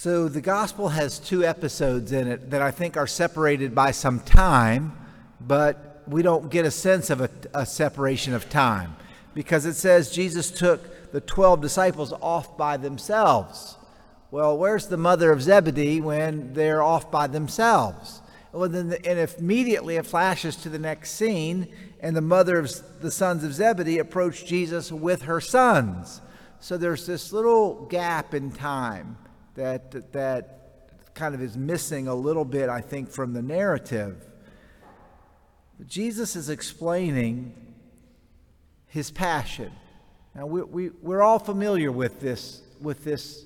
So the gospel has two episodes in it that I think are separated by some time, but we don't get a sense of a, a separation of time because it says Jesus took the 12 disciples off by themselves. Well, where's the mother of Zebedee when they're off by themselves? Well, then, the, and if immediately it flashes to the next scene, and the mother of the sons of Zebedee approached Jesus with her sons. So there's this little gap in time that that kind of is missing a little bit, I think, from the narrative. But Jesus is explaining his passion. Now we, we, we're all familiar with this, with this,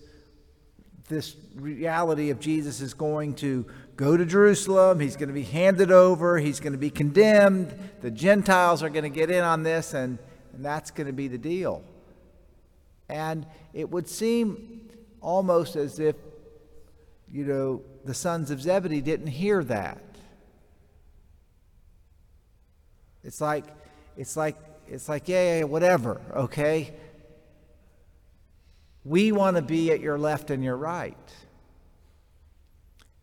this reality of Jesus is going to go to Jerusalem, he's going to be handed over, he's going to be condemned, the Gentiles are going to get in on this, and, and that's going to be the deal. And it would seem almost as if, you know, the sons of Zebedee didn't hear that. It's like, it's like, it's like, yeah, yeah, whatever, okay? We want to be at your left and your right.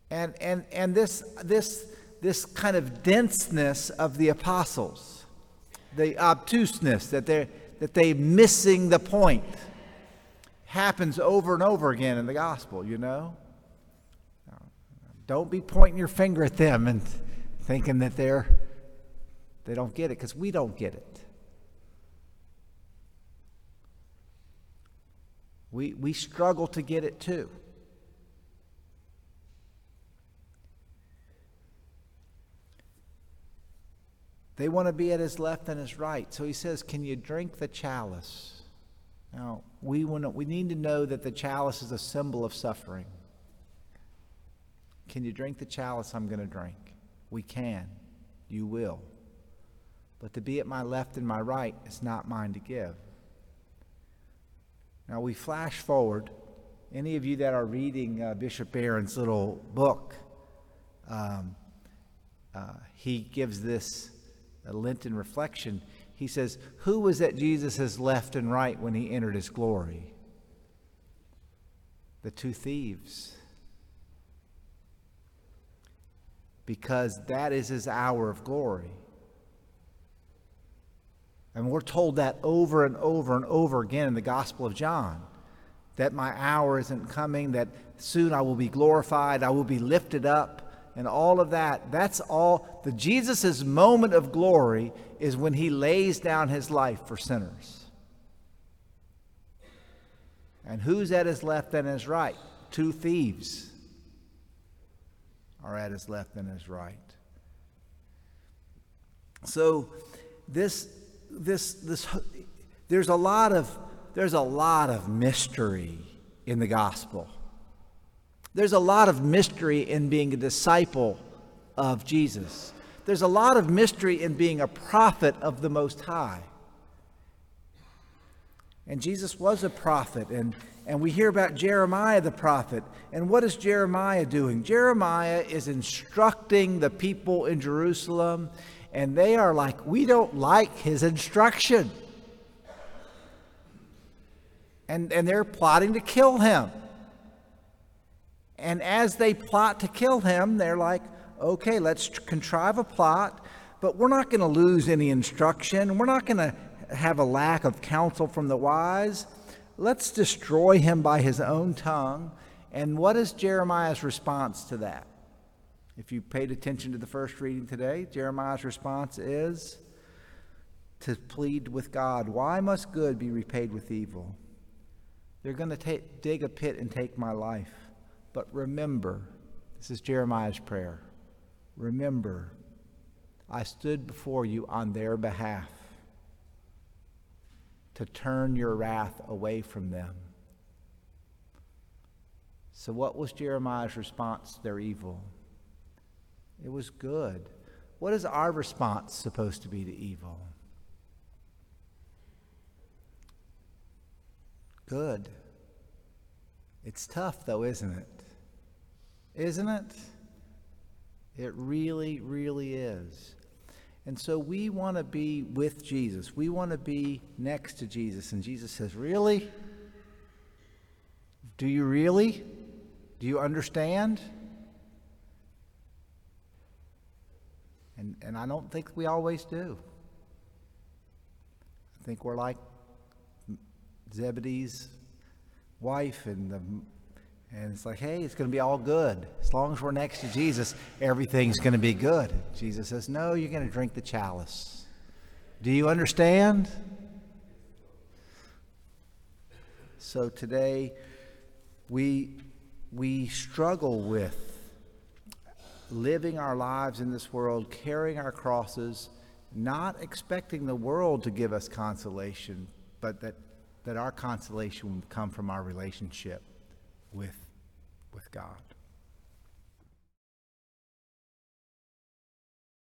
And, and, and this, this, this kind of denseness of the apostles, the obtuseness that they're, that they're missing the point, happens over and over again in the gospel, you know? Don't be pointing your finger at them and thinking that they're they don't get it because we don't get it. We, we struggle to get it too. They want to be at his left and his right. So he says, Can you drink the chalice? Now, we, want to, we need to know that the chalice is a symbol of suffering. Can you drink the chalice I'm going to drink? We can. You will. But to be at my left and my right is not mine to give. Now, we flash forward. Any of you that are reading uh, Bishop Barron's little book, um, uh, he gives this a Lenten reflection, he says, Who was at Jesus' left and right when he entered his glory? The two thieves. Because that is his hour of glory. And we're told that over and over and over again in the Gospel of John that my hour isn't coming, that soon I will be glorified, I will be lifted up and all of that. That's all. The Jesus' moment of glory is when he lays down his life for sinners. And who's at his left and his right? Two thieves are at his left and his right. So this this this there's a lot of there's a lot of mystery in the gospel. There's a lot of mystery in being a disciple of Jesus. There's a lot of mystery in being a prophet of the Most High. And Jesus was a prophet, and, and we hear about Jeremiah the prophet. And what is Jeremiah doing? Jeremiah is instructing the people in Jerusalem, and they are like, we don't like his instruction. And, and they're plotting to kill him. And as they plot to kill him, they're like, okay, let's contrive a plot, but we're not going to lose any instruction. We're not going to have a lack of counsel from the wise. Let's destroy him by his own tongue. And what is Jeremiah's response to that? If you paid attention to the first reading today, Jeremiah's response is to plead with God, Why must good be repaid with evil? They're going to dig a pit and take my life. But remember, this is Jeremiah's prayer. Remember, I stood before you on their behalf to turn your wrath away from them. So, what was Jeremiah's response to their evil? It was good. What is our response supposed to be to evil? Good. It's tough, though, isn't it? Isn't it? It really, really is. And so we want to be with Jesus. We want to be next to Jesus. And Jesus says, Really? Do you really? Do you understand? And, and I don't think we always do. I think we're like Zebedee's wife and the and it's like, hey, it's going to be all good. As long as we're next to Jesus, everything's going to be good. Jesus says, no, you're going to drink the chalice. Do you understand? So today, we, we struggle with living our lives in this world, carrying our crosses, not expecting the world to give us consolation, but that, that our consolation would come from our relationship with, with God.